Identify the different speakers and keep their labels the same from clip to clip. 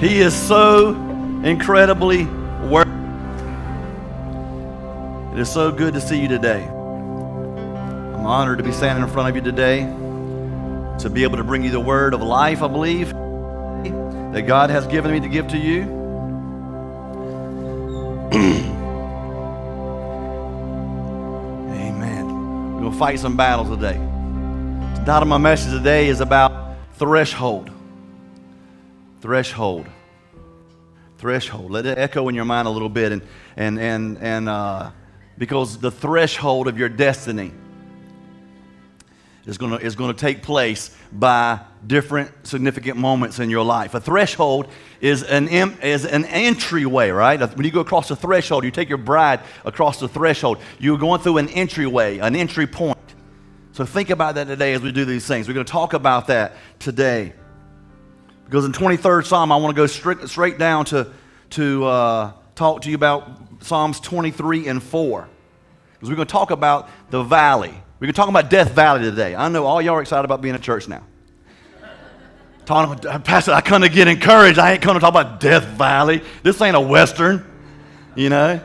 Speaker 1: He is so incredibly worthy. It is so good to see you today. I'm honored to be standing in front of you today to be able to bring you the word of life, I believe, that God has given me to give to you. Amen. We're going to fight some battles today. The title of my message today is about threshold. Threshold. Threshold. Let it echo in your mind a little bit, and and and and uh, because the threshold of your destiny is going to is going to take place by different significant moments in your life. A threshold is an is an entryway, right? When you go across the threshold, you take your bride across the threshold. You're going through an entryway, an entry point. So think about that today as we do these things. We're going to talk about that today. Because in 23rd Psalm, I want to go straight, straight down to, to uh, talk to you about Psalms 23 and 4. Because we're going to talk about the valley. We're going to talk about Death Valley today. I know all y'all are excited about being at church now. Talking, Pastor, I kind of get encouraged. I ain't going to talk about Death Valley. This ain't a Western, you know.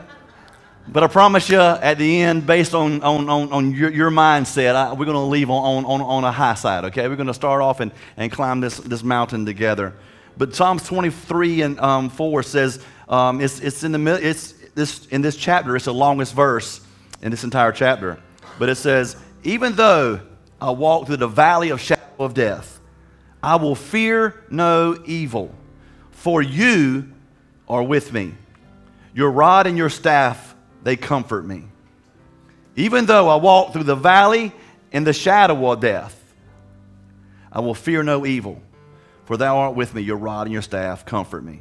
Speaker 1: But I promise you, at the end, based on, on, on, on your, your mindset, I, we're going to leave on, on, on a high side, okay? We're going to start off and, and climb this, this mountain together. But Psalms 23 and um, 4 says, um, it's, it's, in the, it's this, in this chapter, it's the longest verse in this entire chapter. But it says, Even though I walk through the valley of shadow of death, I will fear no evil, for you are with me. Your rod and your staff they comfort me. Even though I walk through the valley in the shadow of death, I will fear no evil, for thou art with me, your rod and your staff comfort me.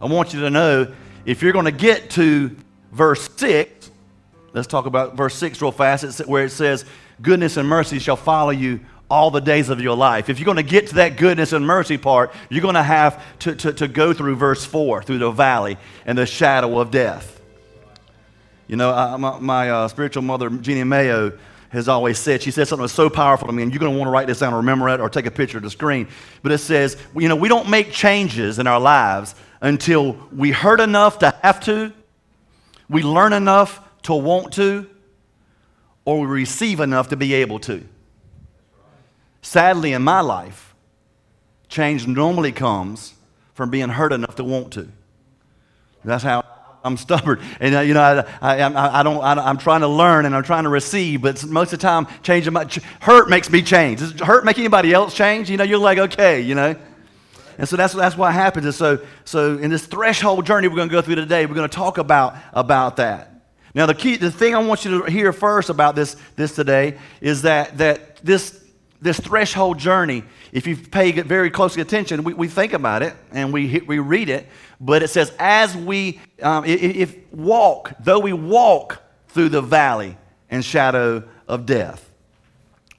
Speaker 1: I want you to know if you're going to get to verse 6, let's talk about verse 6 real fast, it's where it says, Goodness and mercy shall follow you all the days of your life. If you're going to get to that goodness and mercy part, you're going to have to, to, to go through verse 4, through the valley and the shadow of death. You know, I, my, my uh, spiritual mother, Jeanne Mayo, has always said, she said something that's so powerful to me, and you're going to want to write this down or remember it or take a picture of the screen. But it says, you know, we don't make changes in our lives until we hurt enough to have to, we learn enough to want to, or we receive enough to be able to. Sadly, in my life, change normally comes from being hurt enough to want to. That's how I'm stubborn, and uh, you know I, I, I, don't. I, am trying to learn and I'm trying to receive, but most of the time, changing my hurt makes me change. Does hurt make anybody else change? You know, you're like okay, you know. And so that's, that's what happens. And so, so in this threshold journey we're going to go through today, we're going to talk about, about that. Now, the key, the thing I want you to hear first about this, this today is that, that this, this threshold journey, if you pay very close attention, we, we think about it and we, we read it, but it says, as we, um, if, if walk, though we walk through the valley and shadow of death,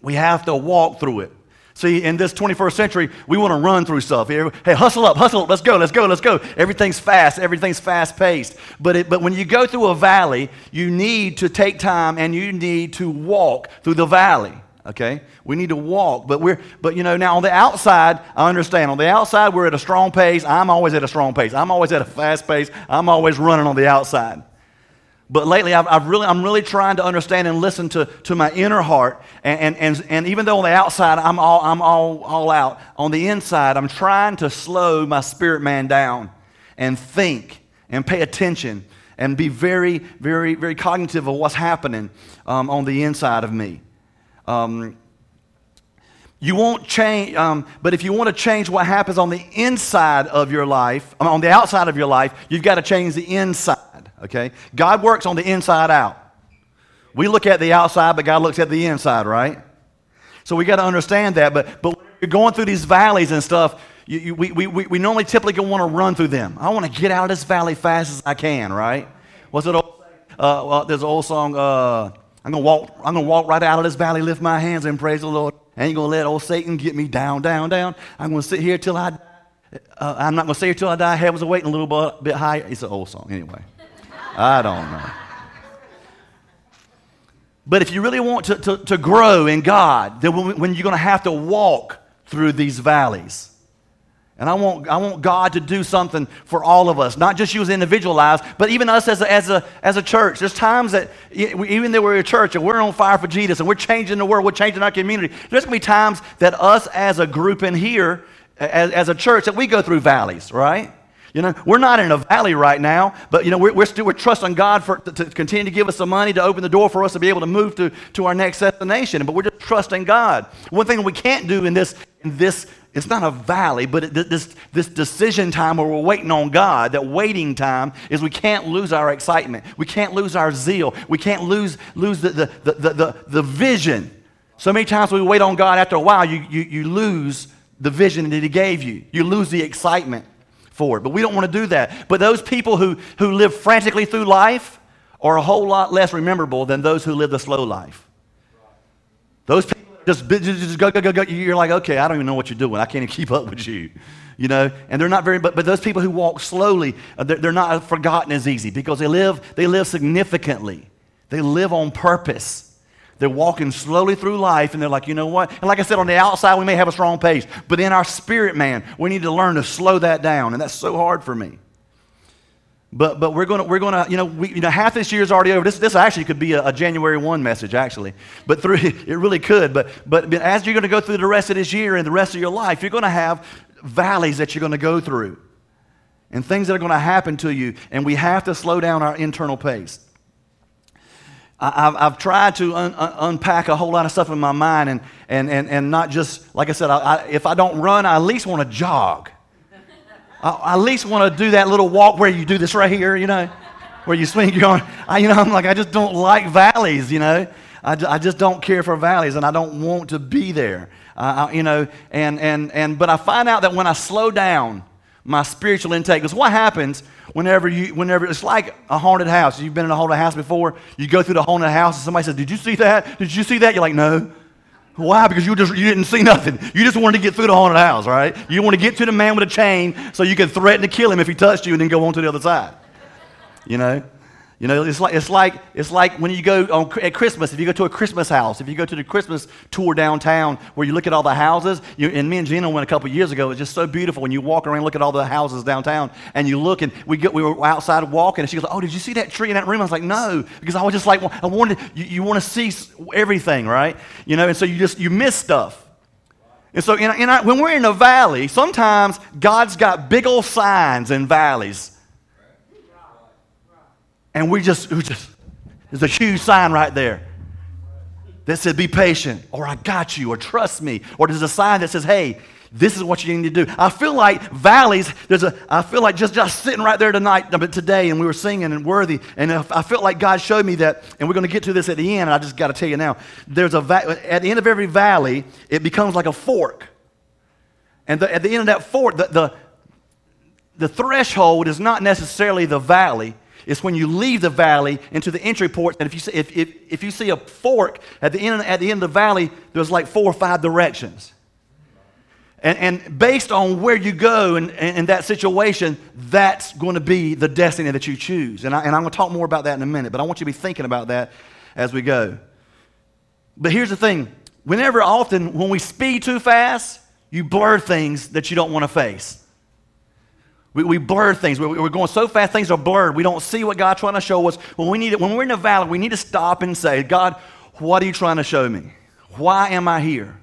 Speaker 1: we have to walk through it. See, in this 21st century, we want to run through stuff. Hey, hustle up, hustle up, let's go, let's go, let's go. Everything's fast, everything's fast paced. But, but when you go through a valley, you need to take time and you need to walk through the valley okay? We need to walk but we're but you know now on the outside i understand. On the outside we're at a strong pace. I'm always at a strong pace. I'm always at a fast pace. I'm always running on the outside. But lately I've, I've really i'm really trying to understand and listen to, to my inner heart. And, and, and, and even though on the outside i'm all i'm all, all out on the inside i'm trying to slow my spirit man down and think and pay attention and be very very very cognitive of what's happening um, on the inside of me um, you won't change, um, but if you want to change what happens on the inside of your life, on the outside of your life, you've got to change the inside, okay? God works on the inside out. We look at the outside, but God looks at the inside, right? So we got to understand that. But, but when you're going through these valleys and stuff, you, you, we, we, we normally typically want to run through them. I want to get out of this valley fast as I can, right? What's it? Old, uh, well, there's an old song, uh, I'm gonna walk, I'm gonna walk right out of this valley, lift my hands and praise the Lord. I ain't gonna let old Satan get me down, down, down. I'm gonna sit here till I uh, I'm not gonna stay here till I die. Heaven's waiting a little bit, bit higher. It's an old song anyway. I don't know. But if you really want to, to, to grow in God, then when, you're to have to walk through these valleys, And I want, I want God to do something for all of us, not just you as individual lives, but even us as a, as a, as a church. There's times that, even though we're a church and we're on fire for Jesus and we're changing the world, we're changing our community, there's going to be times that us as a group in here, as, as a church, that we go through valleys, right? You know, we're not in a valley right now, but you know, we're, we're still we're trusting God for to, to, continue to give us the money to open the door for us to be able to move to, to our next destination. But we're just trusting God. One thing we can't do in this in this it's not a valley, but this this decision time where we're waiting on God, that waiting time is we can't lose our excitement. We can't lose our zeal. We can't lose lose the the the, the, the, vision. So many times we wait on God after a while, you, you, you lose the vision that He gave you. You lose the excitement for it. But we don't want to do that. But those people who, who live frantically through life are a whole lot less rememberable than those who live the slow life. Those people just, just go, go, go, go. You're like, okay, I don't even know what you're doing. I can't even keep up with you. You know, and they're not very, but, but those people who walk slowly, uh, they're, they're not forgotten as easy because they live, they live significantly. They live on purpose. They're walking slowly through life and they're like, you know what? And like I said, on the outside, we may have a strong pace, but in our spirit, man, we need to learn to slow that down. And that's so hard for me. But, but we're going to, we're gonna, you know, we, you know, half this year is already over. This, this actually could be a, a, January 1 message, actually. But through, it really could. But, but as you're going to go through the rest of this year and the rest of your life, you're going to have valleys that you're going to go through and things that are going to happen to you. And we have to slow down our internal pace. I've, I've tried to un, un, unpack a whole lot of stuff in my mind and, and, and, and not just, like I said, I, I, if I don't run, I at least want to jog. I, I, at least want to do that little walk where you do this right here, you know, where you swing your arm. I, you know, I'm like, I just don't like valleys, you know. I, I just don't care for valleys and I don't want to be there, uh, you know. And, and, and, but I find out that when I slow down my spiritual intake, because what happens whenever you, whenever it's like a haunted house. You've been in a haunted house before. You go through the haunted house and somebody says, "Did you see that? Did you see that?" You're like, "No." Why? Because you just you didn't see nothing. You just wanted to get through the haunted house, right? You want to get to the man with a chain so you can threaten to kill him if he touched you and then go on to the other side. You know? You know, it's like, it's like, it's like when you go on, at Christmas, if you go to a Christmas house, if you go to the Christmas tour downtown where you look at all the houses, you, and me and Gina went a couple years ago, it was just so beautiful when you walk around look at all the houses downtown and you look and we, get, we were outside walking and she goes, oh, did you see that tree in that room? I was like, no, because I was just like, I wanted, you, you want to see everything, right? You know, and so you just, you miss stuff. And so in, in our, when we're in a valley, sometimes God's got big old signs in valleys and we just, we just, there's a huge sign right there that said, be patient, or I got you, or trust me. Or there's a sign that says, hey, this is what you need to do. I feel like valleys, there's a, I feel like just, just sitting right there tonight, uh, but today, and we were singing and worthy, and I felt like God showed me that, and we're going to get to this at the end, and I just got to tell you now. There's a, at the end of every valley, it becomes like a fork. And the, at the end of that fork, the, the, the threshold is not necessarily the valley, it's when you leave the valley into the entry port. And if you see, if, if, if you see a fork at the, end, at the end of the valley, there's like four or five directions. And, and based on where you go in, in, that situation, that's going to be the destiny that you choose. And, I, and I'm going to talk more about that in a minute, but I want you to be thinking about that as we go. But here's the thing whenever, often, when we speed too fast, you blur things that you don't want to face. We, we blur things. We, we're going so fast, things are blurred. We don't see what God's trying to show us. When, we need when we're in the valley, we need to stop and say, God, what are you trying to show me? Why am I here?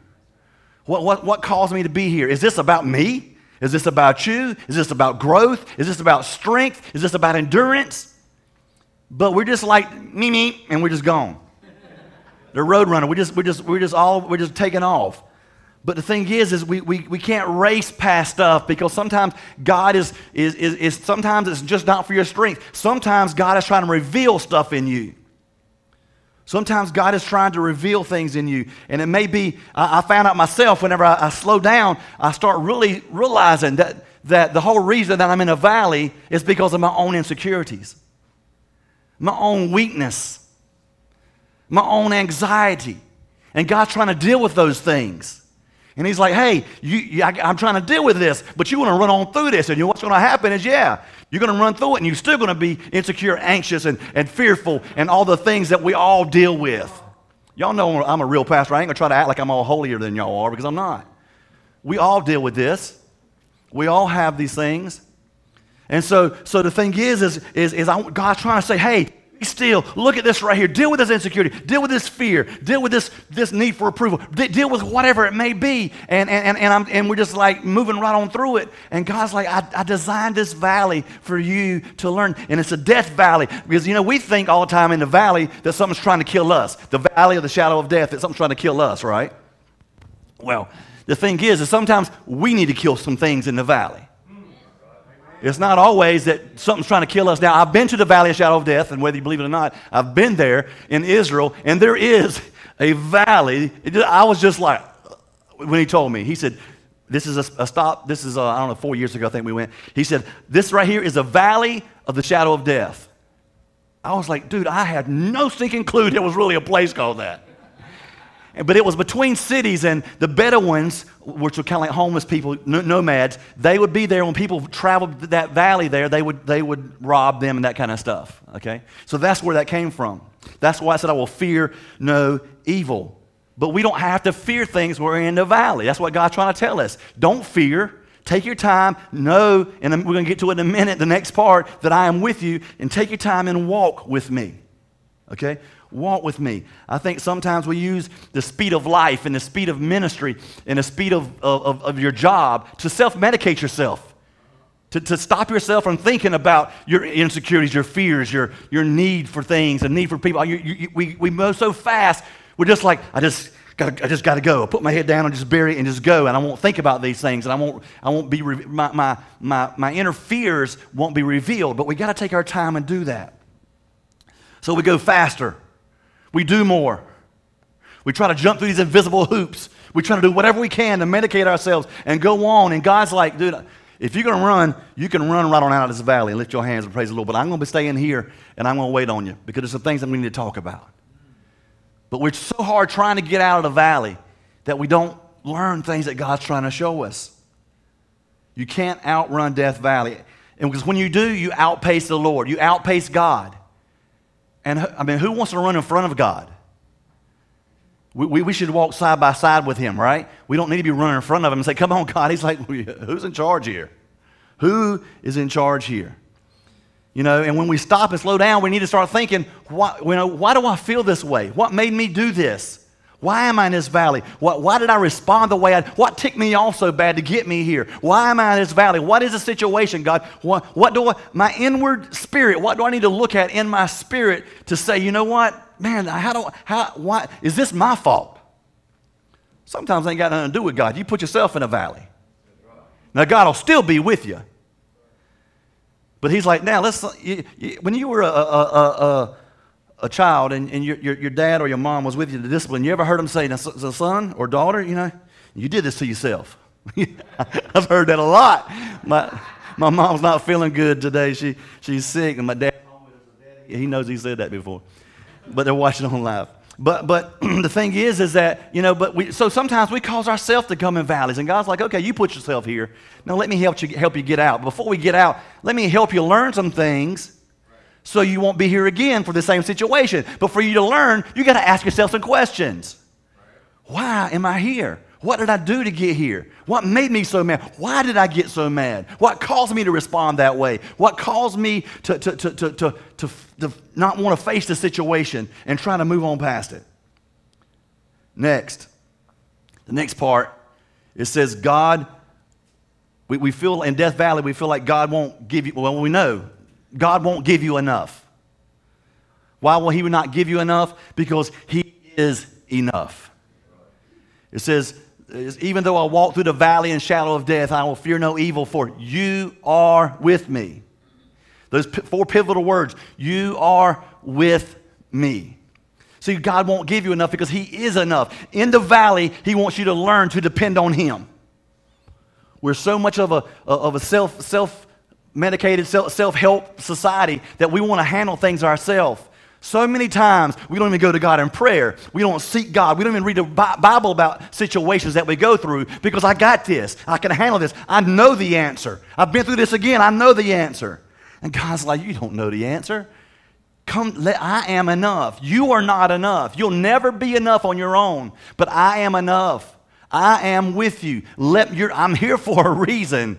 Speaker 1: What, what, what caused me to be here? Is this about me? Is this about you? Is this about growth? Is this about strength? Is this about endurance? But we're just like me, me, and we're just gone. The road runner, we just, we're just, we're just all, we're just taking off. But the thing is, is we, we, we can't race past stuff because sometimes God is, is, is, is, sometimes it's just not for your strength. Sometimes God is trying to reveal stuff in you. Sometimes God is trying to reveal things in you. And it may be, I, I found out myself whenever I, I, slow down, I start really realizing that, that the whole reason that I'm in a valley is because of my own insecurities, my own weakness, my own anxiety. And God's trying to deal with those things. And he's like, hey, you, you, I, am trying to deal with this, but you want to run on through this. And you what's going to happen is, yeah, you're going to run through it, and you're still going to be insecure, anxious, and, and fearful, and all the things that we all deal with. Y'all know I'm a real pastor. I ain't going to try to act like I'm all holier than y'all are because I'm not. We all deal with this. We all have these things. And so, so the thing is, is, is, is I, God's trying to say, hey, still. Look at this right here. Deal with this insecurity. Deal with this fear. Deal with this, this need for approval. De- deal with whatever it may be. And, and, and, I'm, and we're just like moving right on through it. And God's like, I, I designed this valley for you to learn. And it's a death valley. Because, you know, we think all the time in the valley that something's trying to kill us. The valley of the shadow of death, that something's trying to kill us, right? Well, the thing is, is sometimes we need to kill some things in the valley. It's not always that something's trying to kill us. Now, I've been to the valley of shadow of death, and whether you believe it or not, I've been there in Israel, and there is a valley. I was just like, when he told me, he said, this is a, a stop. This is, uh, I don't know, four years ago, I think we went. He said, This right here is a valley of the shadow of death. I was like, Dude, I had no stinking clue there was really a place called that. But it was between cities, and the Bedouins, which were kind of like homeless people, nomads, they would be there when people traveled that valley there, they would, they would rob them and that kind of stuff. Okay? So that's where that came from. That's why I said, I will fear no evil. But we don't have to fear things we're in the valley. That's what God's trying to tell us. Don't fear. Take your time. Know, and we're going to get to it in a minute, the next part, that I am with you, and take your time and walk with me. Okay? Walk with me. I think sometimes we use the speed of life and the speed of ministry and the speed of, of, of your job to self medicate yourself. To, to stop yourself from thinking about your insecurities, your fears, your, your need for things, a need for people. You, you, we, we move so fast, we're just like, I just got I just got to go. I put my head down and just bury it and just go, and I won't think about these things, and I won't, I won't be, my, my, my, my inner fears won't be revealed, but we got to take our time and do that. So we go faster. We do more. We try to jump through these invisible hoops. We try to do whatever we can to medicate ourselves and go on. And God's like, dude, if you're going to run, you can run right on out of this valley and lift your hands and praise the Lord. But I'm going to be staying here and I'm going to wait on you because there's some things that we need to talk about. But we're so hard trying to get out of the valley that we don't learn things that God's trying to show us. You can't outrun Death Valley. And because when you do, you outpace the Lord, you outpace God. And I mean, who wants to run in front of God? We, we, we, should walk side by side with him, right? We don't need to be running in front of him and say, Come on, God. He's like, Who's in charge here? Who is in charge here? You know, and when we stop and slow down, we need to start thinking, why, you know, why do I feel this way? What made me do this? Why am I in this valley? What, why did I respond the way I What ticked me off so bad to get me here? Why am I in this valley? What is the situation, God? What, what do I, my inward spirit, what do I need to look at in my spirit to say, you know what? Man, how do, how, why, is this my fault? Sometimes ain't got nothing to do with God. You put yourself in a valley. Now, God will still be with you. But He's like, now, let's, you, you, when you were a, a, a, a child and, and your, your, your, dad or your mom was with you to discipline, you ever heard them say, now, son or daughter, you know, you did this to yourself. I've heard that a lot. My, my mom's not feeling good today. She, she's sick, and my dad, he knows he said that before. But they're watching on live. But, but the thing is, is that, you know, but we, so sometimes we cause ourselves to come in valleys. And God's like, okay, you put yourself here. Now let me help you, help you get out. Before we get out, let me help you learn some things so you won't be here again for the same situation. But for you to learn, you got to ask yourself some questions. Why am I here? What did I do to get here? What made me so mad? Why did I get so mad? What caused me to respond that way? What caused me to, to, to, to, to, to, to not want to face the situation and try to move on past it? Next, the next part, it says, God, we, we feel in Death Valley, we feel like God won't give you, well, we know God won't give you enough. Why will He not give you enough? Because He is enough. It says, even though I walk through the valley and shadow of death, I will fear no evil, for you are with me. Those four pivotal words, you are with me. See, God won't give you enough because He is enough. In the valley, He wants you to learn to depend on Him. We're so much of a, of a self, self medicated self help society that we want to handle things ourselves. So many times we don't even go to God in prayer. We don't seek God. We don't even read the Bible about situations that we go through because I got this. I can handle this. I know the answer. I've been through this again. I know the answer. And God's like, You don't know the answer. Come, let, I am enough. You are not enough. You'll never be enough on your own, but I am enough. I am with you. Let your, I'm here for a reason.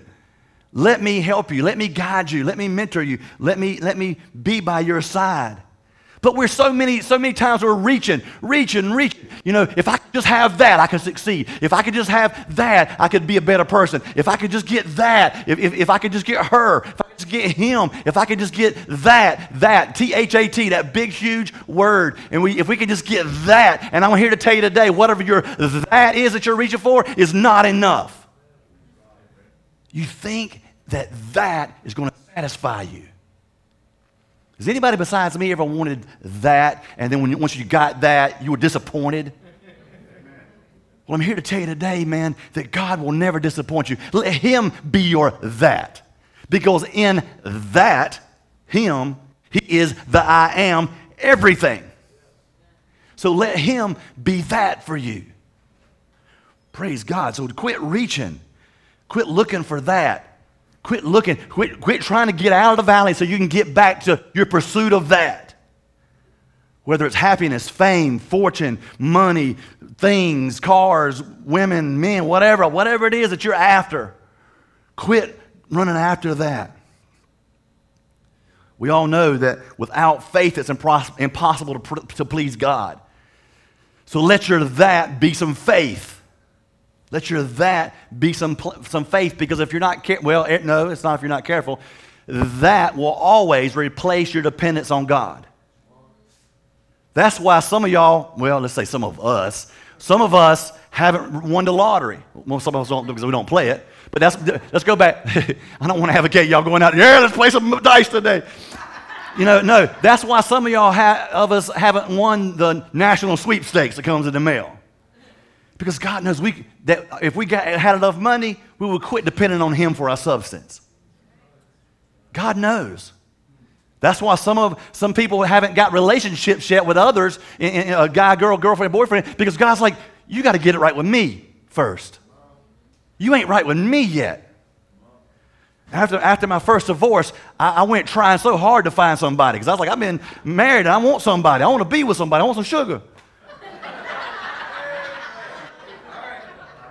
Speaker 1: Let me help you. Let me guide you. Let me mentor you. Let me, let me be by your side. But we're so many, so many times we're reaching, reaching, reaching. You know, if I could just have that, I could succeed. If I could just have that, I could be a better person. If I could just get that, if, if, if I could just get her, if I could just get him, if I could just get that, that, T H A T, that big, huge word, and we, if we could just get that, and I'm here to tell you today, whatever your that is that you're reaching for is not enough. You think that that is going to satisfy you. Has anybody besides me ever wanted that, and then when you, once you got that, you were disappointed? Well, I'm here to tell you today, man, that God will never disappoint you. Let Him be your that. Because in that, Him, He is the I am everything. So let Him be that for you. Praise God. So quit reaching, quit looking for that. Quit looking, quit, quit trying to get out of the valley so you can get back to your pursuit of that. Whether it's happiness, fame, fortune, money, things, cars, women, men, whatever, whatever it is that you're after, quit running after that. We all know that without faith, it's impossible to, to please God. So let your that be some faith. Let your that be some, some faith because if you're not careful, well, it, no, it's not if you're not careful. That will always replace your dependence on God. That's why some of y'all, well, let's say some of us, some of us haven't won the lottery. Well, some of us don't because we don't play it. But that's, let's go back. I don't want to have a advocate y'all going out, yeah, let's play some dice today. You know, no, that's why some of y'all ha- of us haven't won the national sweepstakes that comes in the mail. Because God knows we, that if we got, had enough money, we would quit depending on Him for our substance. God knows. That's why some of some people haven't got relationships yet with others, a guy, girl, girlfriend, boyfriend, because God's like, you got to get it right with me first. You ain't right with me yet. After, after my first divorce, I, I went trying so hard to find somebody because I was like, I've been married and I want somebody. I want to be with somebody. I want some sugar.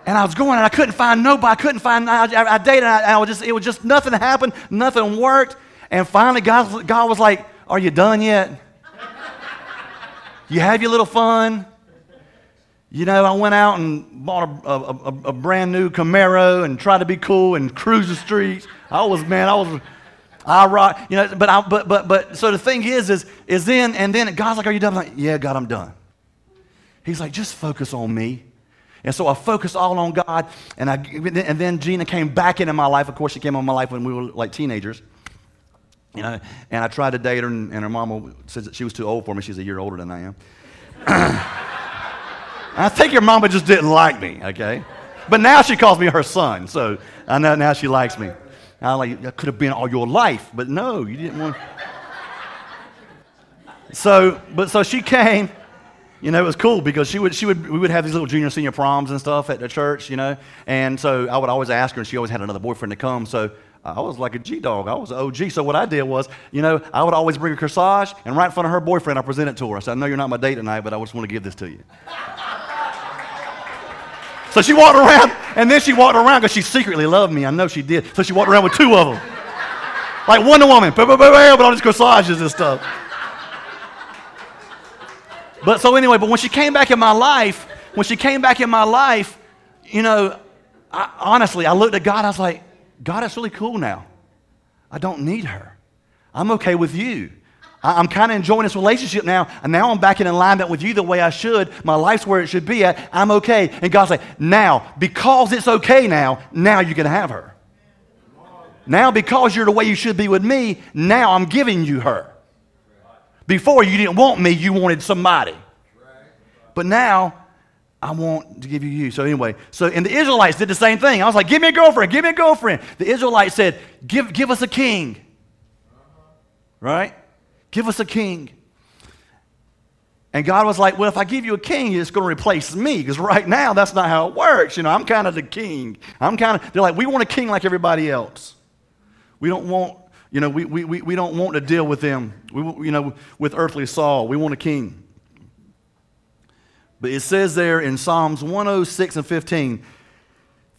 Speaker 1: And I was going and I couldn't find nobody. I couldn't find, I, I, I dated, I, I was just, it was just nothing happened. Nothing worked. And finally, God, God was like, Are you done yet? You have your little fun? You know, I went out and bought a, a, a, a, brand new Camaro and tried to be cool and cruise the streets. I was, man, I was, I rock, you know, but, I, but, but, but, so the thing is, is, is then, and then God's like, Are you done? I'm like, yeah, God, I'm done. He's like, Just focus on me. And so I focused all on God. And, I, and then Gina came back into my life. Of course, she came into my life when we were like teenagers. You know, and I tried to date her, and, and her mama says that she was too old for me. She's a year older than I am. I think your mama just didn't like me, okay? But now she calls me her son, so I know now she likes me. I like that could have been all your life, but no, you didn't want. So, but so she came, you know, it was cool because she would, she would, we would have these little junior, senior proms and stuff at the church, you know. And so I would always ask her, and she always had another boyfriend to come. So I was like a G dog. I was an OG. So what I did was, you know, I would always bring a corsage, and right in front of her boyfriend, I present it to her. I said, I know you're not my date tonight, but I just want to give this to you. so she walked around, and then she walked around because she secretly loved me. I know she did. So she walked around with two of them. Like Wonder Woman, but all these corsages and stuff. But so anyway, but when she came back in my life, when she came back in my life, you know, I, honestly, I looked at God. I was like, God, it's really cool now. I don't need her. I'm okay with you. I, am kind of enjoying this relationship now, and now I'm back in alignment with you the way I should. My life's where it should be at. I'm okay. And God's like, now, because it's okay now, now you can have her. Now, because you're the way you should be with me, now I'm giving you her. Before you didn't want me, you wanted somebody. But now I want to give you you. So anyway, so and the Israelites did the same thing. I was like, give me a girlfriend, give me a girlfriend. The Israelites said, give, give us a king. Right? Give us a king. And God was like, well, if I give you a king, it's going to replace me. Because right now, that's not how it works. You know, I'm kind of the king. I'm kind of, they're like, we want a king like everybody else. We don't want you know, we, we, we don't want to deal with them, we, you know, with earthly Saul. We want a king. But it says there in Psalms 106 and 15,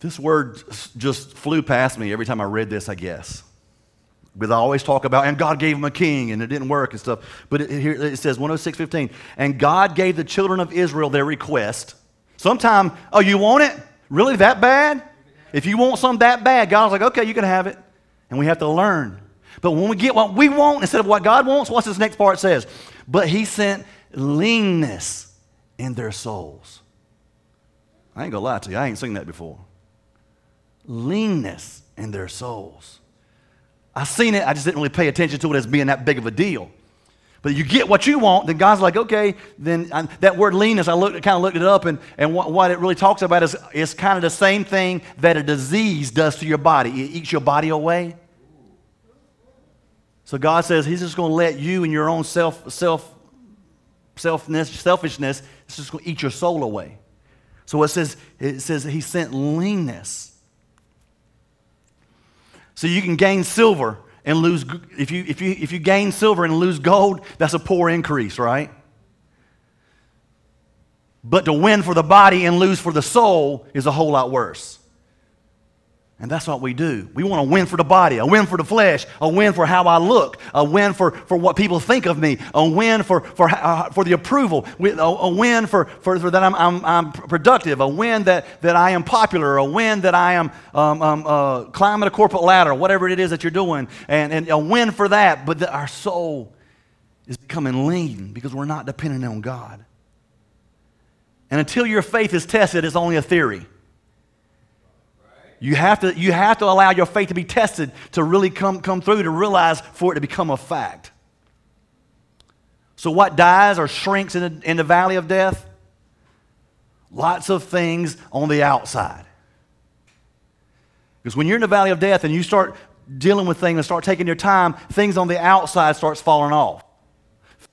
Speaker 1: This word just flew past me every time I read this, I guess. Because I always talk about, and God gave him a king, and it didn't work and stuff. But it, here it says 106.15, and God gave the children of Israel their request. Sometime, oh, you want it? Really that bad? If you want something that bad, God's like, okay, you can have it. And we have to learn. But when we get what we want instead of what God wants, what's this next part says? But he sent leanness in their souls. I ain't gonna lie to you, I ain't seen that before. Leanness in their souls. I seen it, I just didn't really pay attention to it as being that big of a deal. But you get what you want, then God's like, okay, then I, that word leanness, I looked, kind of looked it up, and, and what, what it really talks about is, is kind of the same thing that a disease does to your body. It eats your body away. So God says He's just going to let you and your own self, self, selfness, selfishness, it's just going to eat your soul away. So it says, it says He sent leanness. So you can gain silver and lose, if you, if, you, if you gain silver and lose gold, that's a poor increase, right? But to win for the body and lose for the soul is a whole lot worse. And that's what we do. We want to win for the body, a win for the flesh, a win for how I look, a win for, for what people think of me, a win for, for, uh, for the approval, a, win for, for, for that I'm, I'm, I'm, productive, a win that, that I am popular, a win that I am um, um, uh, climbing a corporate ladder, whatever it is that you're doing, and, and a win for that. But our soul is becoming lean because we're not dependent on God. And until your faith is tested, it's only a theory. You have, to, you have to allow your faith to be tested to really come, come through, to realize for it to become a fact. So, what dies or shrinks in the, in the valley of death? Lots of things on the outside. Because when you're in the valley of death and you start dealing with things and start taking your time, things on the outside starts falling off.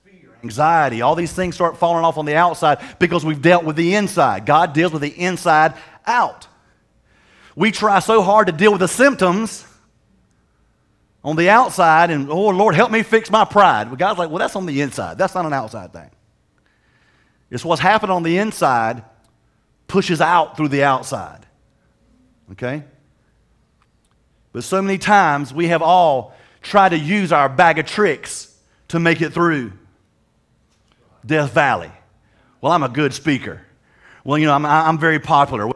Speaker 1: Fear, anxiety, all these things start falling off on the outside because we've dealt with the inside. God deals with the inside out. We try so hard to deal with the symptoms on the outside, and oh, Lord, help me fix my pride. But God's like, well, that's on the inside. That's not an outside thing. It's what's happened on the inside pushes out through the outside. Okay? But so many times we have all tried to use our bag of tricks to make it through Death Valley. Well, I'm a good speaker. Well, you know, I'm, I'm very popular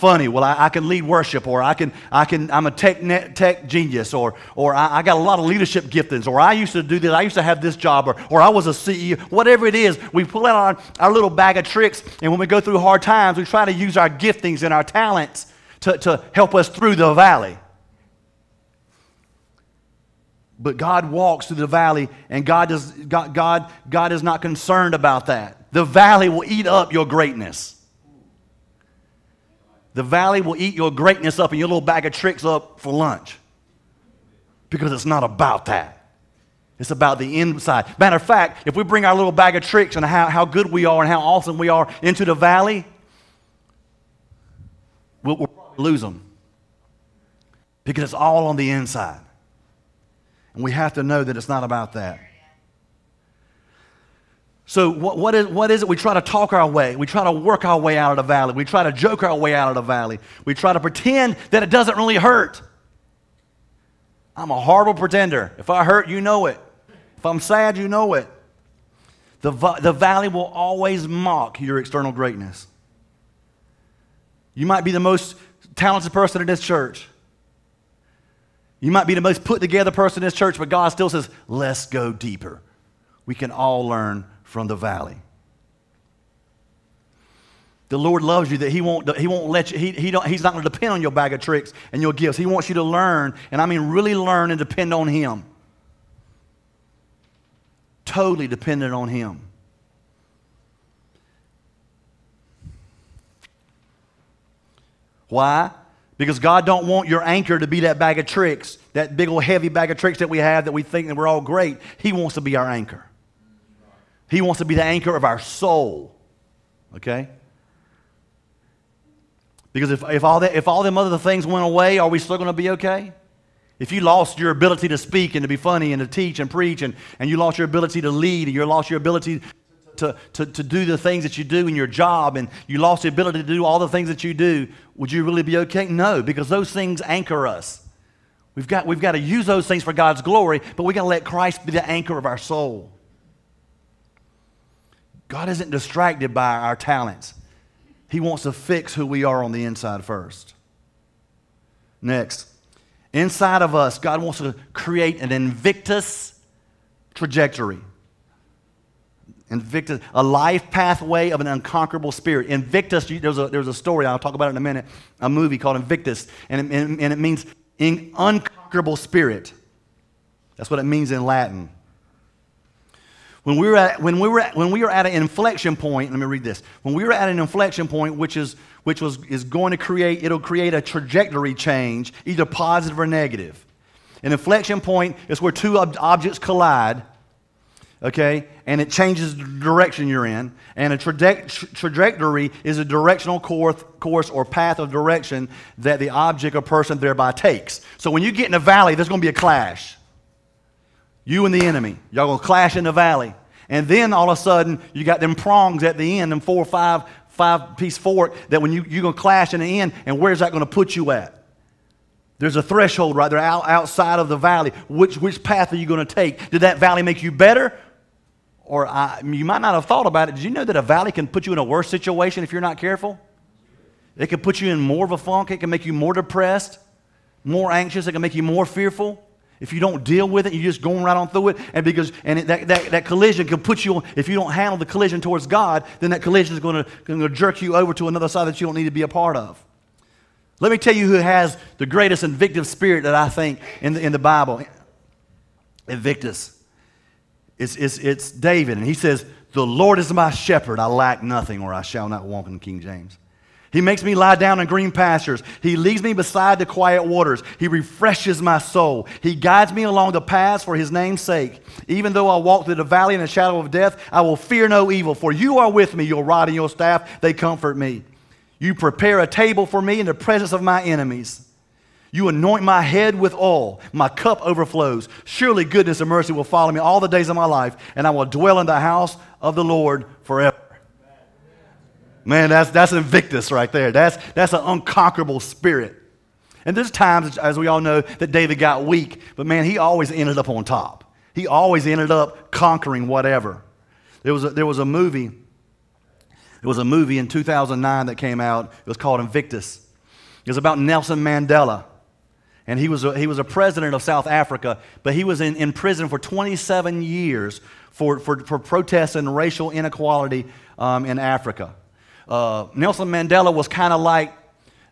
Speaker 1: funny. Well, I, I, can lead worship, or I can, I can, I'm a tech, net, tech genius, or, or I, I, got a lot of leadership giftings, or I used to do this, I used to have this job, or, or I was a CEO, whatever it is. We pull out our, our little bag of tricks, and when we go through hard times, we try to use our giftings and our talents to, to help us through the valley. But God walks through the valley, and God, does, God, God, God is not concerned about that. The valley will eat up your greatness. The valley will eat your greatness up and your little bag of tricks up for lunch. Because it's not about that. It's about the inside. Matter of fact, if we bring our little bag of tricks and how, how good we are and how awesome we are into the valley, we'll, we'll lose them. Because it's all on the inside. And we have to know that it's not about that. So, what, what, is, what is it? We try to talk our way. We try to work our way out of the valley. We try to joke our way out of the valley. We try to pretend that it doesn't really hurt. I'm a horrible pretender. If I hurt, you know it. If I'm sad, you know it. The, the valley will always mock your external greatness. You might be the most talented person in this church. You might be the most put together person in this church, but God still says, let's go deeper. We can all learn from the valley. The Lord loves you that He won't, he won't let you, he, he don't, He's not going to depend on your bag of tricks and your gifts. He wants you to learn, and I mean really learn and depend on Him. Totally dependent on Him. Why? Because God don't want your anchor to be that bag of tricks, that big old heavy bag of tricks that we have that we think that we're all great. He wants to be our anchor. He wants to be the anchor of our soul. Okay? Because if, if, all that, if all them other things went away, are we still going to be okay? If you lost your ability to speak and to be funny and to teach and preach, and, and you lost your ability to lead, and you lost your ability to to, to, do the things that you do in your job and you lost the ability to do all the things that you do, would you really be okay? No, because those things anchor us. We've got, we've got to use those things for God's glory, but we've got to let Christ be the anchor of our soul. God isn't distracted by our talents. He wants to fix who we are on the inside first. Next, inside of us, God wants to create an invictus trajectory. Invictus, a life pathway of an unconquerable spirit. Invictus, there's a, there's a story, I'll talk about it in a minute, a movie called Invictus, and it, and, and it means unconquerable spirit. That's what it means in Latin. When we, were at, when, we were at, when we were at an inflection point, let me read this. When we were at an inflection point, which, is, which was, is going to create, it'll create a trajectory change, either positive or negative. An inflection point is where two ob- objects collide okay? And it changes the direction you're in. And a traje- trajectory is a directional course, course or path of direction that the object or person thereby takes. So when you get in a valley, there's going to be a clash. You and the enemy. Y'all to clash in the valley. And then all of a sudden, you got them prongs at the end, them four or five, five piece fork that when you, you're to clash in the end, and where's that to put you at? There's a threshold right there out, outside of the valley. Which, which path are you going to take? Did that valley make you better or I, you might not have thought about it. Did you know that a valley can put you in a worse situation if you're not careful? It can put you in more of a funk. It can make you more depressed, more anxious. It can make you more fearful. If you don't deal with it, you're just going right on through it. And because and that, that, that collision can put you, if you don't handle the collision towards God, then that collision is going to, jerk you over to another side that you don't need to be a part of. Let me tell you who has the greatest invictive spirit that I think in the, in the Bible Invictus. It's, it's, it's David, and he says, The Lord is my shepherd. I lack nothing, or I shall not walk in King James. He makes me lie down in green pastures. He leads me beside the quiet waters. He refreshes my soul. He guides me along the paths for his name's sake. Even though I walk through the valley in the shadow of death, I will fear no evil, for you are with me. Your rod and your staff, they comfort me. You prepare a table for me in the presence of my enemies. You anoint my head with oil, my cup overflows. Surely goodness and mercy will follow me all the days of my life, and I will dwell in the house of the Lord forever. Man, that's, that's Invictus right there. That's, that's an unconquerable spirit. And there's times, as we all know, that David got weak, but man, he always ended up on top. He always ended up conquering whatever. There was a, there was a movie, there was a movie in 2009 that came out. It was called Invictus. It was about Nelson Mandela. And he was a, he was a president of South Africa, but he was in, in prison for 27 years for, for, for protesting racial inequality um, in Africa. Uh, Nelson Mandela was kind of like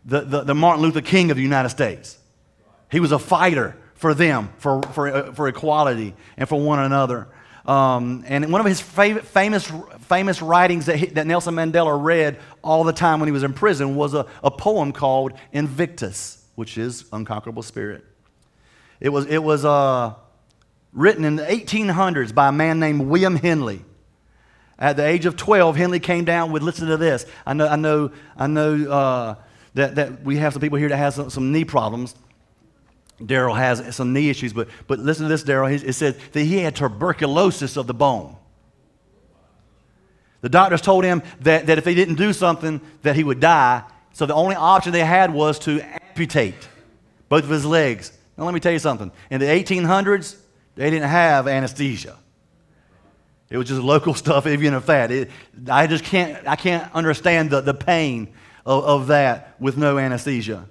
Speaker 1: the, the, the, Martin Luther King of the United States. He was a fighter for them, for, for, uh, for equality and for one another. Um, and one of his fav- famous, famous writings that, he, that Nelson Mandela read all the time when he was in prison was a, a poem called Invictus which is unconquerable spirit. It was, it was uh, written in the 1800s by a man named William Henley. At the age of 12, Henley came down with, listen to this. I know, I know, I know uh, that, that we have some people here that have some, some knee problems. Daryl has some knee issues, but, but listen to this, Daryl. It said that he had tuberculosis of the bone. The doctors told him that, that if he didn't do something, that he would die. So the only option they had was to amputate both of his legs. Now, let me tell you something. In the 1800s, they didn't have anesthesia. It was just local stuff, even if that. It, I just can't, I can't understand the, the pain of, of that with no anesthesia.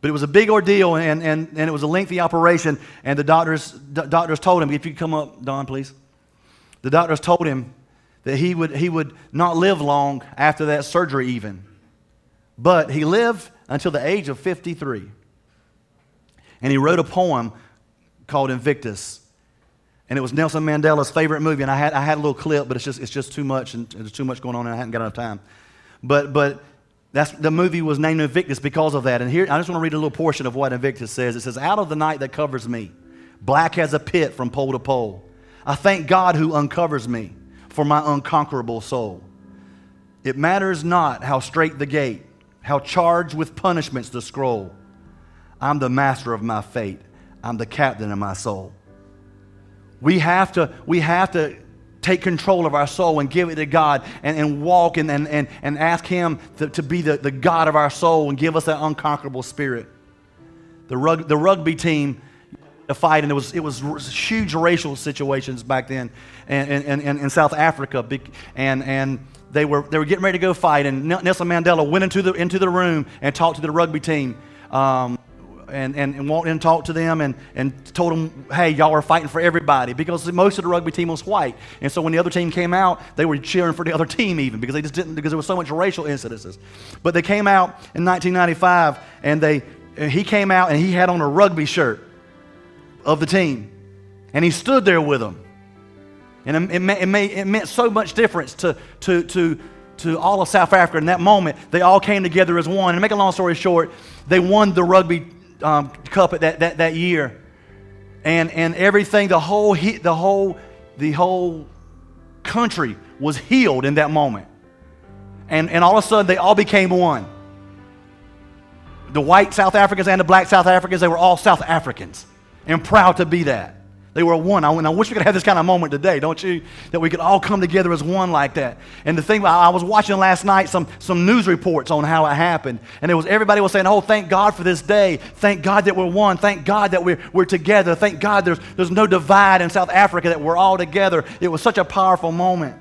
Speaker 1: But it was a big ordeal, and, and, and it was a lengthy operation. And the doctors, doctors told him, if you come up, Don, please. The doctors told him that he would, he would not live long after that surgery, even. But he lived until the age of 53. And he wrote a poem called Invictus. And it was Nelson Mandela's favorite movie. And I had, I had a little clip, but it's just, it's just too much, and there's too much going on, and I hadn't got enough time. But, but that's, the movie was named Invictus because of that. And here, I just want to read a little portion of what Invictus says. It says, Out of the night that covers me, black as a pit from pole to pole, I thank God who uncovers me for my unconquerable soul. It matters not how straight the gate, how charged with punishments the scroll. I'm the master of my fate. I'm the captain of my soul. We have to, we have to take control of our soul and give it to God and, and walk and, and, and, and ask Him to, to be the, the God of our soul and give us that unconquerable spirit. The, rug, the rugby team a fight, and it was, it was huge racial situations back then in, in, in, in South Africa. And, and they, were, they were getting ready to go fight, and Nelson Mandela went into the, into the room and talked to the rugby team. Um, and, and, and walked in and talked to them and, and told them, hey, y'all are fighting for everybody because most of the rugby team was white. And so when the other team came out, they were cheering for the other team even because they just didn't, because there was so much racial incidences. But they came out in 1995 and they, and he came out and he had on a rugby shirt of the team. And he stood there with them. And it, it, it, it meant so much difference to, to, to, to all of South Africa in that moment. They all came together as one. And to make a long story short, they won the rugby um, cup that, that, that year. And, and everything, the whole, the, whole, the whole country was healed in that moment. And, and all of a sudden, they all became one. The white South Africans and the black South Africans, they were all South Africans and proud to be that. They were one. I, I wish we could have this kind of moment today, don't you? That we could all come together as one like that. And the thing, I was watching last night some, some news reports on how it happened. And it was everybody was saying, oh, thank God for this day. Thank God that we're one. Thank God that we're, we're together. Thank God there's, there's no divide in South Africa, that we're all together. It was such a powerful moment.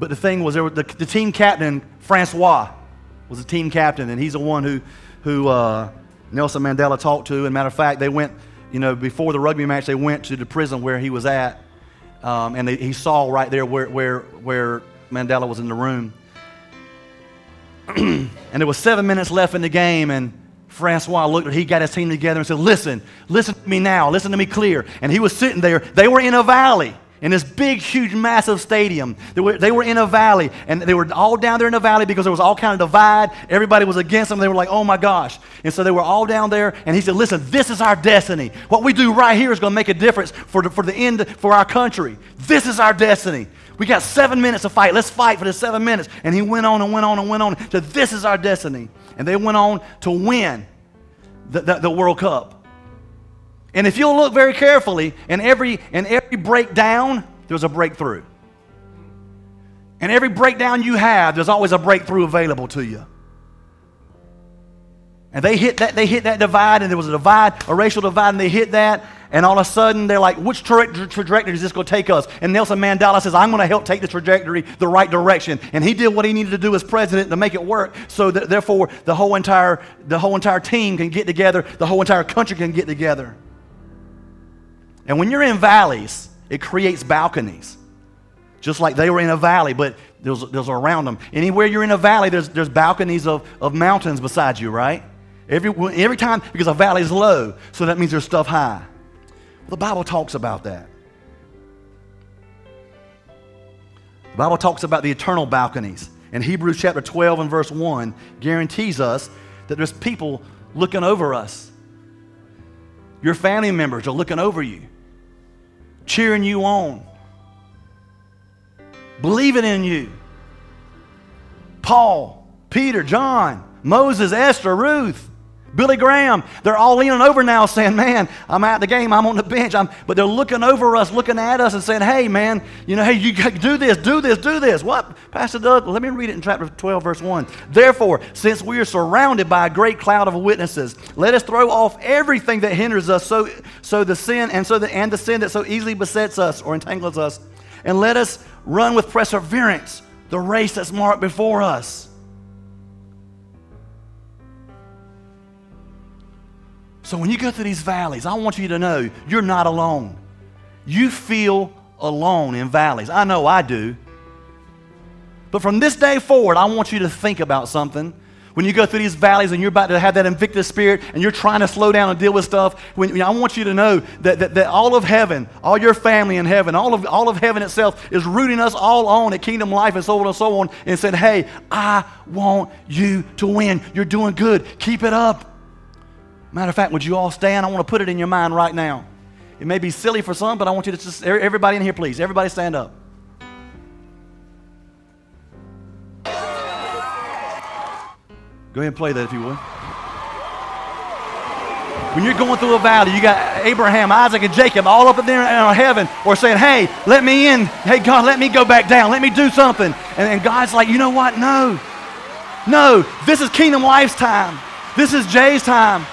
Speaker 1: But the thing was, there was the, the team captain, Francois, was the team captain, and he's the one who, who uh, Nelson Mandela talked to. And matter of fact, they went, you know, before the rugby match, they went to the prison where he was at. Um, and they, he saw right there where, where, where Mandela was in the room. and there was seven minutes left in the game, and Francois looked, he got his team together and said, Listen, listen to me now, listen to me clear. And he was sitting there. They were in a valley in this big, huge, massive stadium. They were, they were in a valley, and they were all down there in the valley because there was all kind of divide. Everybody was against them. They were like, oh my gosh. And so they were all down there, and he said, listen, this is our destiny. What we do right here is going to make a difference for the, for the end, for our country. This is our destiny. We got seven minutes to fight. Let's fight for the seven minutes. And he went on and went on and went on to this is our destiny. And they went on to win the, the, the World Cup. And if you'll look very carefully, in every, in every breakdown, there's a breakthrough. And every breakdown you have, there's always a breakthrough available to you. And they hit that, they hit that divide, and there was a divide, a racial divide, and they hit that, and all of a sudden they're like, which tra- trajectory is this going to take us? And Nelson Mandela says, I'm going to help take the trajectory the right direction. And he did what he needed to do as president to make it work, so that therefore the whole entire, the whole entire team can get together, the whole entire country can get together. And when you're in valleys, it creates balconies. Just like they were in a valley, but there's, there's around them. Anywhere you're in a valley, there's, there's balconies of, of mountains beside you, right? Every, every time, because a valley is low, so that means there's stuff high. The Bible talks about that. The Bible talks about the eternal balconies. And Hebrews chapter 12 and verse 1 guarantees us that there's people looking over us. Your family members are looking over you cheering you on, believing in you. Paul, Peter, John, Moses, Esther, Ruth, Billy Graham, they're all leaning over now saying, Man, I'm out the game, I'm on the bench. I'm, but they're looking over us, looking at us, and saying, Hey, man, you know, hey, you do this, do this, do this. What? Pastor Doug, let me read it in chapter 12, verse 1. Therefore, since we are surrounded by a great cloud of witnesses, let us throw off everything that hinders us, so, so the sin and so the, and the sin that so easily besets us or entangles us, and let us run with perseverance the race that's marked before us So when you go through these valleys, I want you to know you're not alone. You feel alone in valleys. I know I do. But from this day forward, I want you to think about something. When you go through these valleys and you're about to have that invictus spirit and you're trying to slow down and deal with stuff, when, I want you to know that, that, that all of heaven, all your family in heaven, all of, all of heaven itself is rooting us all on at Kingdom Life and so on and so on and said, hey, I want you to win. You're doing good. Keep it up. Matter of fact, would you all stand? I want to put it in your mind right now. It may be silly for some, but I want you to just, everybody in here, please, everybody stand up. Go ahead and play that if you would. When you're going through a valley, you got Abraham, Isaac, and Jacob all up in there in heaven, or saying, Hey, let me in. Hey, God, let me go back down. Let me do something. And, and God's like, You know what? No. No. This is Kingdom Life's time. This is Jay's time.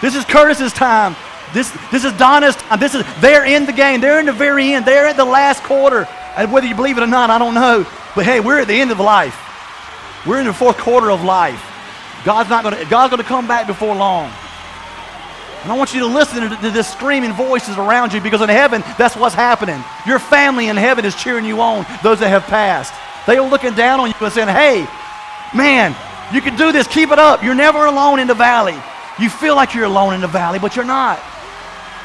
Speaker 1: This is Curtis's time. This, this is Donna's time. This is, they're in the game. They're in the very end. They're at the last quarter. And whether you believe it or not, I don't know. But hey, we're at the end of life. We're in the fourth quarter of life. God's not to, God's to come back before long. And I want you to listen to, to this screaming voices around you because in heaven, that's what's happening. Your family in heaven is cheering you on, those that have passed. They are looking down on you and saying, hey, man, you can do this. Keep it up. You're never alone in the valley. You feel like you're alone in the valley, but you're not.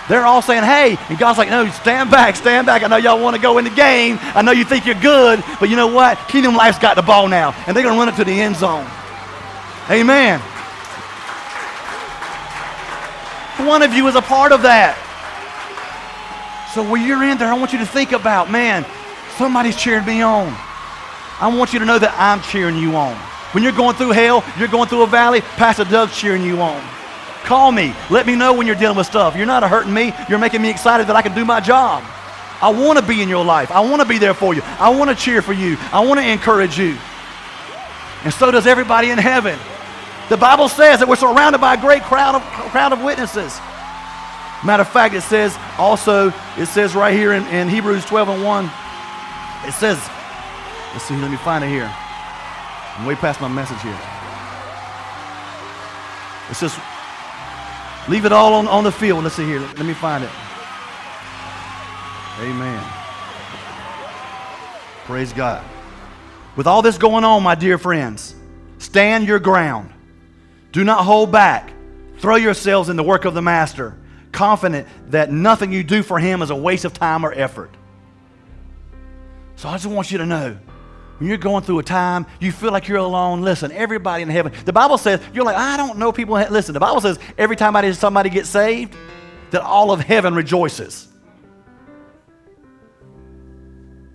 Speaker 1: They're all saying, hey, and God's like, no, stand back, stand back. I know y'all want to go in the game. I know you think you're good, but you know what? Kingdom Life's got the ball now, and they're going to run it to the end zone. Amen. One of you is a part of that. So when you're in there, I want you to think about, man, somebody's cheering me on. I want you to know that I'm cheering you on. When you're going through hell, you're going through a valley, Pastor Doug's cheering you on. Call me. Let me know when you're dealing with stuff. You're not hurting me. You're making me excited that I can do my job. I want to be in your life. I want to be there for you. I want to cheer for you. I want to encourage you. And so does everybody in heaven. The Bible says that we're surrounded by a great crowd of, crowd of witnesses. Matter of fact, it says also, it says right here in, in Hebrews 12 and 1, it says, let's see, let me find it here. I'm way past my message here. It says, Leave it all on, on the field. Let's see here. Let, let me find it. Amen. Praise God. With all this going on, my dear friends, stand your ground. Do not hold back. Throw yourselves in the work of the Master, confident that nothing you do for Him is a waste of time or effort. So I just want you to know when you're going through a time, you feel like you're alone. Listen, everybody in heaven. The Bible says, you're like, I don't know people. Listen, the Bible says every time I somebody gets saved, that all of heaven rejoices.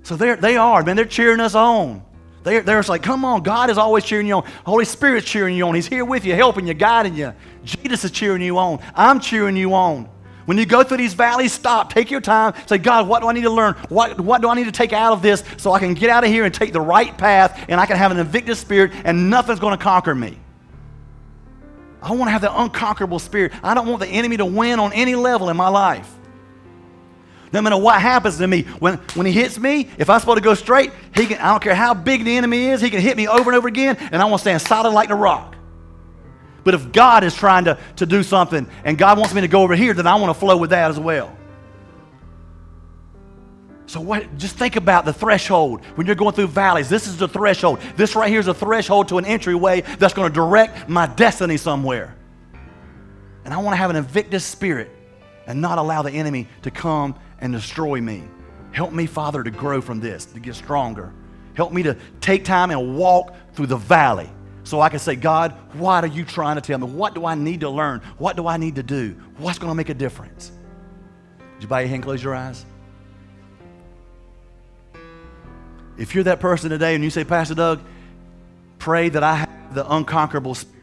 Speaker 1: So they are, man, they're cheering us on. They're, they're like, come on, God is always cheering you on. Holy Spirit's cheering you on. He's here with you, helping you, guiding you. Jesus is cheering you on. I'm cheering you on. When you go through these valleys, stop. Take your time. Say, God, what do I need to learn? What, what do I need to take out of this so I can get out of here and take the right path and I can have an invictus spirit and nothing's going to conquer me? I want to have the unconquerable spirit. I don't want the enemy to win on any level in my life. No matter what happens to me, when, when he hits me, if I'm supposed to go straight, he can, I don't care how big the enemy is, he can hit me over and over again, and I want to stand solid like the rock. But if God is trying to, to do something and God wants me to go over here, then I want to flow with that as well. So what, just think about the threshold when you're going through valleys. This is the threshold. This right here is a threshold to an entryway that's going to direct my destiny somewhere. And I want to have an invictus spirit and not allow the enemy to come and destroy me. Help me, Father, to grow from this, to get stronger. Help me to take time and walk through the valley so I can say, God, what are you trying to tell me? What do I need to learn? What do I need to do? What's going to make a difference? Did you bow your hand, close your eyes? If you're that person today and you say, Pastor Doug, pray that I have the unconquerable spirit.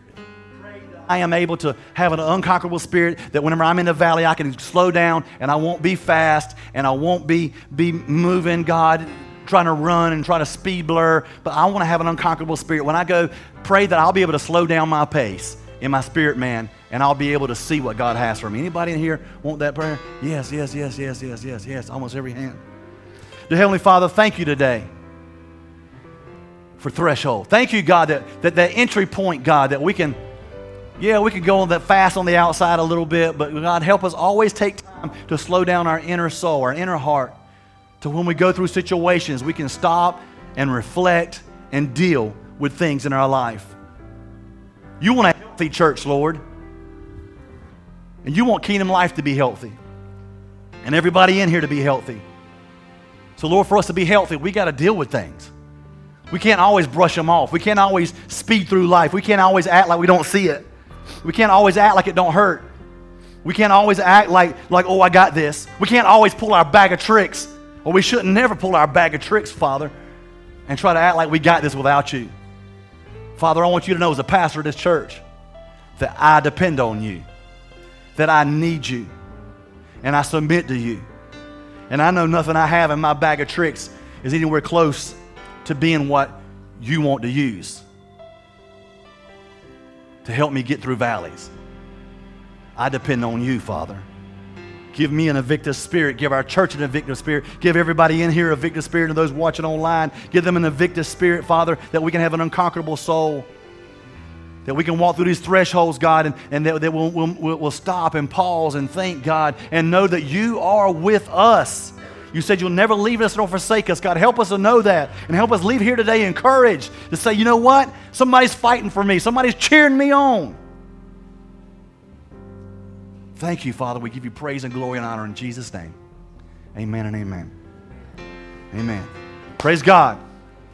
Speaker 1: I am able to have an unconquerable spirit that whenever I'm in the valley, I can slow down and I won't be fast and I won't be, be moving, God trying to run and try to speed blur, but I want to have an unconquerable spirit. When I go, pray that I'll be able to slow down my pace in my spirit, man, and I'll be able to see what God has for me. Anybody in here want that prayer? Yes, yes, yes, yes, yes, yes, yes. Almost every hand. Dear Heavenly Father, thank you today for threshold. Thank you, God, that, that that entry point, God, that we can, yeah, we can go on that fast on the outside a little bit, but God, help us always take time to slow down our inner soul, our inner heart to when we go through situations, we can stop and reflect and deal with things in our life. You want a healthy church, Lord. And you want kingdom life to be healthy. And everybody in here to be healthy. So, Lord, for us to be healthy, we got to deal with things. We can't always brush them off. We can't always speed through life. We can't always act like we don't see it. We can't always act like it don't hurt. We can't always act like, like oh, I got this. We can't always pull our bag of tricks well, we shouldn't never pull our bag of tricks, Father, and try to act like we got this without you. Father, I want you to know as a pastor of this church that I depend on you. that I need you and I submit to you. And I know nothing I have in my bag of tricks is anywhere close to being what you want to use to help me get through valleys. I depend on you, Father. Give me an invictus spirit. Give our church an invictus spirit. Give everybody in here a invictus spirit and those watching online. Give them an invictus spirit, Father, that we can have an unconquerable soul. That we can walk through these thresholds, God, and, and that, that we'll, we'll, we'll stop and pause and thank God and know that you are with us. You said you'll never leave us nor forsake us. God, help us to know that and help us leave here today encouraged to say, you know what? Somebody's fighting for me, somebody's cheering me on. Thank you, Father. We give you praise and glory and honor in Jesus' name. Amen and amen. Amen. Praise God.